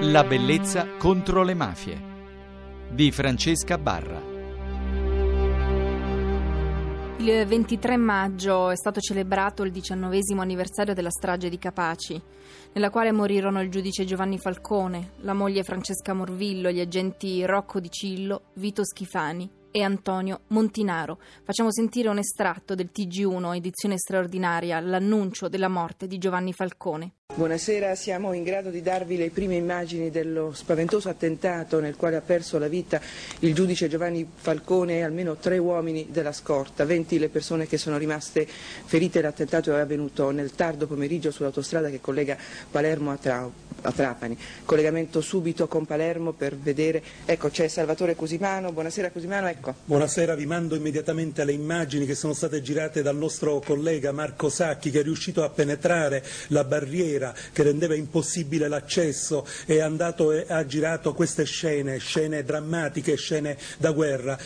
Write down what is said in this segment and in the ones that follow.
La bellezza contro le mafie di Francesca Barra. Il 23 maggio è stato celebrato il diciannovesimo anniversario della strage di Capaci, nella quale morirono il giudice Giovanni Falcone, la moglie Francesca Morvillo, gli agenti Rocco Di Cillo, Vito Schifani e Antonio Montinaro. Facciamo sentire un estratto del TG1 edizione straordinaria, l'annuncio della morte di Giovanni Falcone. Buonasera, siamo in grado di darvi le prime immagini dello spaventoso attentato nel quale ha perso la vita il giudice Giovanni Falcone e almeno tre uomini della scorta, 20 le persone che sono rimaste ferite. L'attentato è avvenuto nel tardo pomeriggio sull'autostrada che collega Palermo a, Tra- a Trapani. Collegamento subito con Palermo per vedere. Ecco, c'è Salvatore Cusimano. Buonasera Cusimano, ecco. Buonasera, vi mando immediatamente le immagini che sono state girate dal nostro collega Marco Sacchi che è riuscito a penetrare la barriera che rendeva impossibile l'accesso e è andato e ha girato queste scene, scene drammatiche, scene da guerra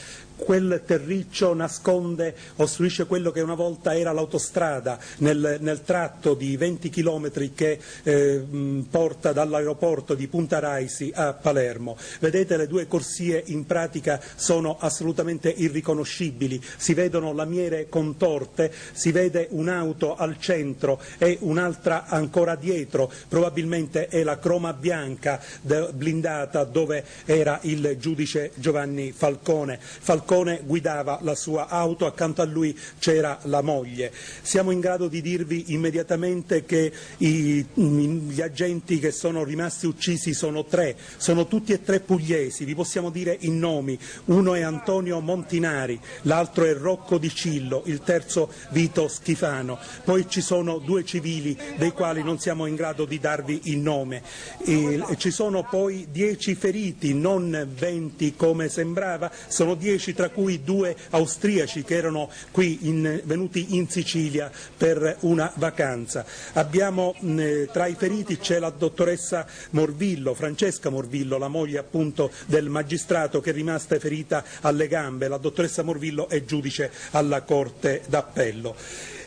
quel terriccio nasconde, ostruisce quello che una volta era l'autostrada nel, nel tratto di 20 chilometri che eh, porta dall'aeroporto di Punta Raisi a Palermo. Vedete le due corsie in pratica sono assolutamente irriconoscibili, si vedono lamiere contorte, si vede un'auto al centro e un'altra ancora dietro, probabilmente è la croma bianca blindata dove era il giudice Giovanni Falcone. Falcone Falcone guidava la sua auto, accanto a lui c'era la moglie. Siamo in grado di dirvi immediatamente che i, gli agenti che sono rimasti uccisi sono tre, sono tutti e tre pugliesi, vi possiamo dire i nomi, uno è Antonio Montinari, l'altro è Rocco Di Cillo, il terzo Vito Schifano, poi ci sono due civili dei quali non siamo in grado di darvi il nome, e ci sono poi dieci feriti, non venti come sembrava, sono dieci tra cui due austriaci che erano qui in, venuti in Sicilia per una vacanza. Abbiamo, mh, tra i feriti c'è la dottoressa Morvillo, Francesca Morvillo, la moglie appunto del magistrato che è rimasta ferita alle gambe. La dottoressa Morvillo è giudice alla Corte d'Appello.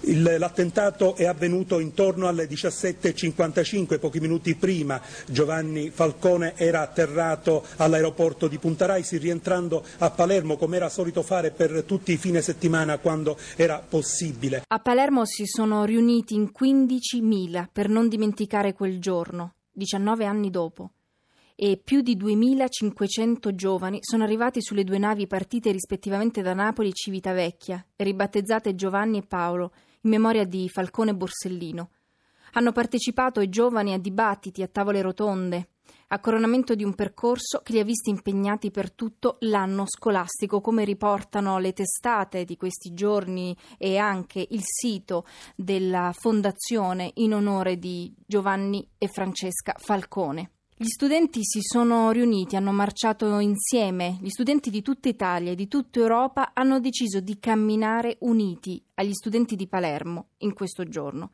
L'attentato è avvenuto intorno alle 17.55, pochi minuti prima Giovanni Falcone era atterrato all'aeroporto di Punta Raisi rientrando a Palermo come era solito fare per tutti i fine settimana quando era possibile. A Palermo si sono riuniti in 15.000 per non dimenticare quel giorno, 19 anni dopo e più di 2.500 giovani sono arrivati sulle due navi partite rispettivamente da Napoli e Civitavecchia, ribattezzate Giovanni e Paolo, in memoria di Falcone Borsellino. Hanno partecipato i giovani a dibattiti, a tavole rotonde, a coronamento di un percorso che li ha visti impegnati per tutto l'anno scolastico, come riportano le testate di questi giorni e anche il sito della Fondazione in onore di Giovanni e Francesca Falcone. Gli studenti si sono riuniti, hanno marciato insieme, gli studenti di tutta Italia e di tutta Europa hanno deciso di camminare uniti agli studenti di Palermo in questo giorno.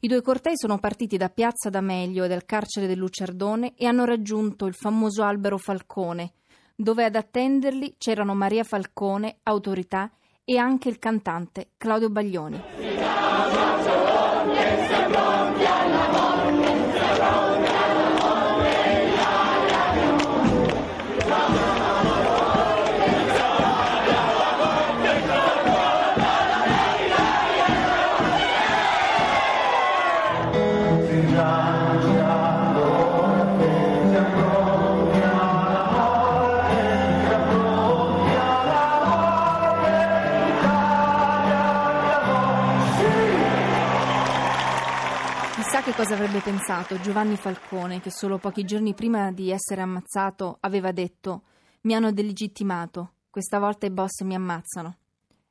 I due cortei sono partiti da Piazza D'Amelio e dal carcere del Luciardone e hanno raggiunto il famoso albero Falcone, dove ad attenderli c'erano Maria Falcone, autorità, e anche il cantante Claudio Baglioni. Chissà che cosa avrebbe pensato Giovanni Falcone, che solo pochi giorni prima di essere ammazzato aveva detto: Mi hanno delegittimato, questa volta i boss mi ammazzano.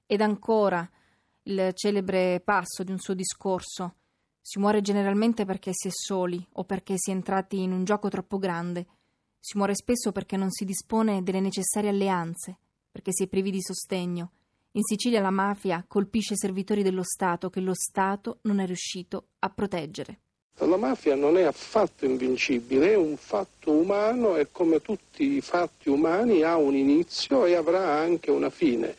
Ed ancora il celebre passo di un suo discorso: Si muore generalmente perché si è soli o perché si è entrati in un gioco troppo grande. Si muore spesso perché non si dispone delle necessarie alleanze, perché si è privi di sostegno in Sicilia la mafia colpisce servitori dello Stato che lo Stato non è riuscito a proteggere. La mafia non è affatto invincibile, è un fatto umano e come tutti i fatti umani ha un inizio e avrà anche una fine.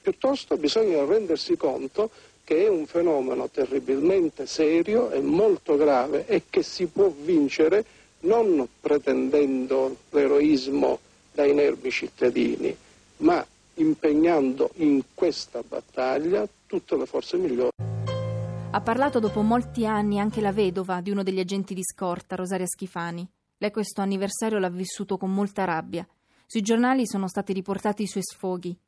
Piuttosto bisogna rendersi conto che è un fenomeno terribilmente serio e molto grave e che si può vincere non pretendendo l'eroismo dai nervi cittadini, ma impegnando in questa battaglia tutte le forze migliori. Ha parlato dopo molti anni anche la vedova di uno degli agenti di scorta, Rosaria Schifani. Lei questo anniversario l'ha vissuto con molta rabbia. Sui giornali sono stati riportati i suoi sfoghi.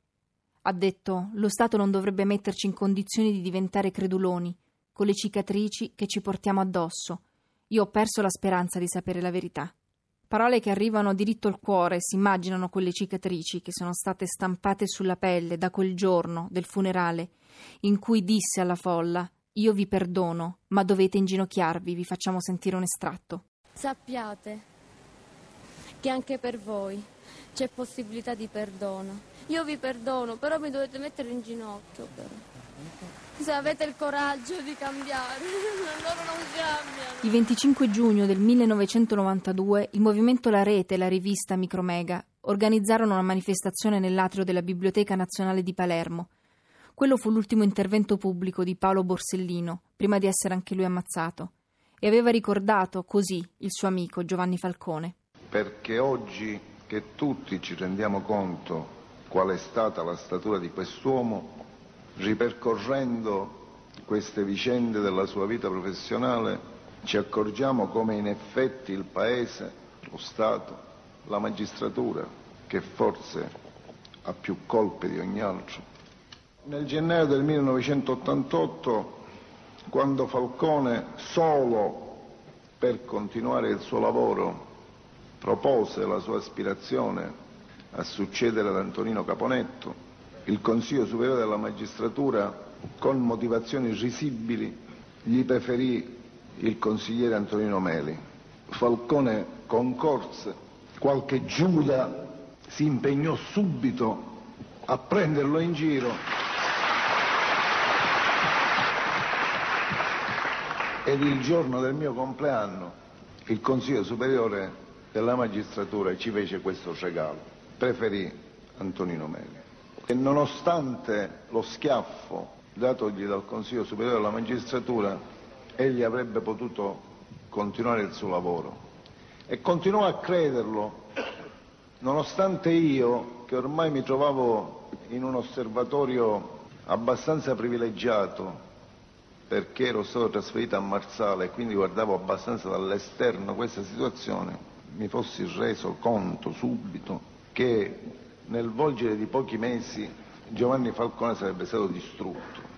Ha detto: Lo Stato non dovrebbe metterci in condizioni di diventare creduloni, con le cicatrici che ci portiamo addosso. Io ho perso la speranza di sapere la verità. Parole che arrivano diritto al cuore, si immaginano quelle cicatrici che sono state stampate sulla pelle da quel giorno del funerale, in cui disse alla folla: Io vi perdono, ma dovete inginocchiarvi, vi facciamo sentire un estratto. Sappiate che anche per voi c'è possibilità di perdono. Io vi perdono, però mi dovete mettere in ginocchio. Però. Se avete il coraggio di cambiare, loro non cambiano. Il 25 giugno del 1992 il movimento La Rete e la rivista Micromega organizzarono una manifestazione nell'atrio della Biblioteca Nazionale di Palermo. Quello fu l'ultimo intervento pubblico di Paolo Borsellino, prima di essere anche lui ammazzato, e aveva ricordato così il suo amico Giovanni Falcone. Perché oggi che tutti ci rendiamo conto qual è stata la statura di quest'uomo, ripercorrendo queste vicende della sua vita professionale, ci accorgiamo come in effetti il Paese, lo Stato, la magistratura, che forse ha più colpe di ogni altro. Nel gennaio del 1988, quando Falcone, solo per continuare il suo lavoro, propose la sua aspirazione a succedere ad Antonino Caponetto, il Consiglio Superiore della Magistratura, con motivazioni risibili, gli preferì il consigliere Antonino Meli. Falcone concorse, qualche Giuda si impegnò subito a prenderlo in giro ed il giorno del mio compleanno il Consiglio Superiore della Magistratura ci fece questo regalo preferì Antonino Meli. E nonostante lo schiaffo datogli dal Consiglio Superiore della Magistratura, egli avrebbe potuto continuare il suo lavoro. E continuò a crederlo, nonostante io, che ormai mi trovavo in un osservatorio abbastanza privilegiato, perché ero stato trasferito a Marsala e quindi guardavo abbastanza dall'esterno questa situazione, mi fossi reso conto subito che nel volgere di pochi mesi Giovanni Falcone sarebbe stato distrutto.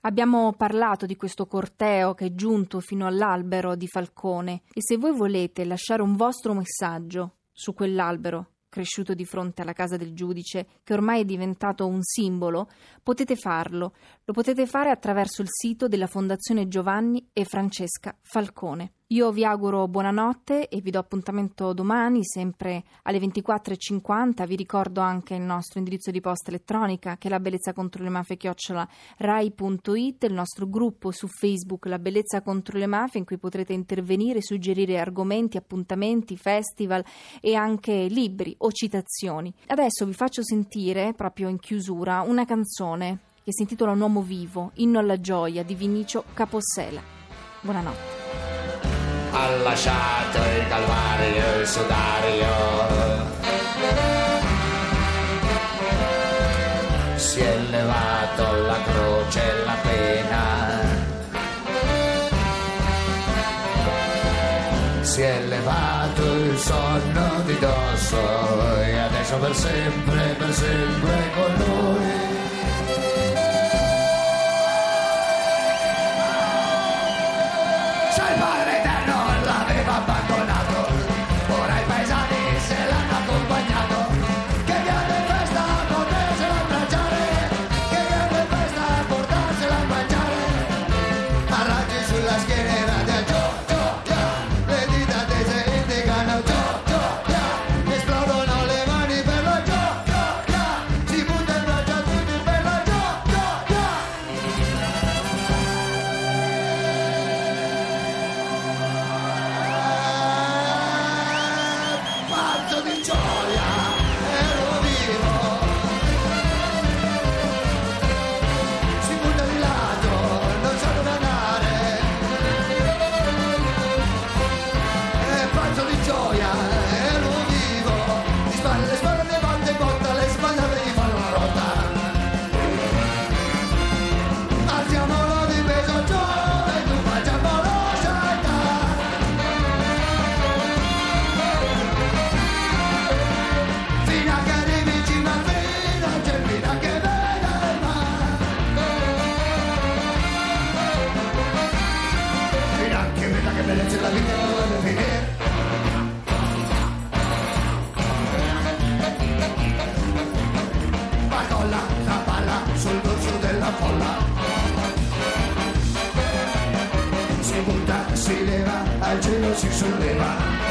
Abbiamo parlato di questo corteo che è giunto fino all'albero di Falcone e se voi volete lasciare un vostro messaggio su quell'albero cresciuto di fronte alla casa del giudice, che ormai è diventato un simbolo, potete farlo. Lo potete fare attraverso il sito della Fondazione Giovanni e Francesca Falcone. Io vi auguro buonanotte e vi do appuntamento domani, sempre alle 24.50. Vi ricordo anche il nostro indirizzo di posta elettronica che è la bellezza contro le mafie chiocciola rai.it, il nostro gruppo su Facebook La bellezza contro le mafie in cui potrete intervenire, suggerire argomenti, appuntamenti, festival e anche libri o citazioni. Adesso vi faccio sentire, proprio in chiusura, una canzone che si intitola Un uomo vivo, inno alla gioia di Vinicio Capossela. Buonanotte ha lasciato il calvario, il sudario. Si è levato la croce e la pena. Si è levato il sonno di dosso e adesso per sempre, per sempre con noi. chinos y su lema.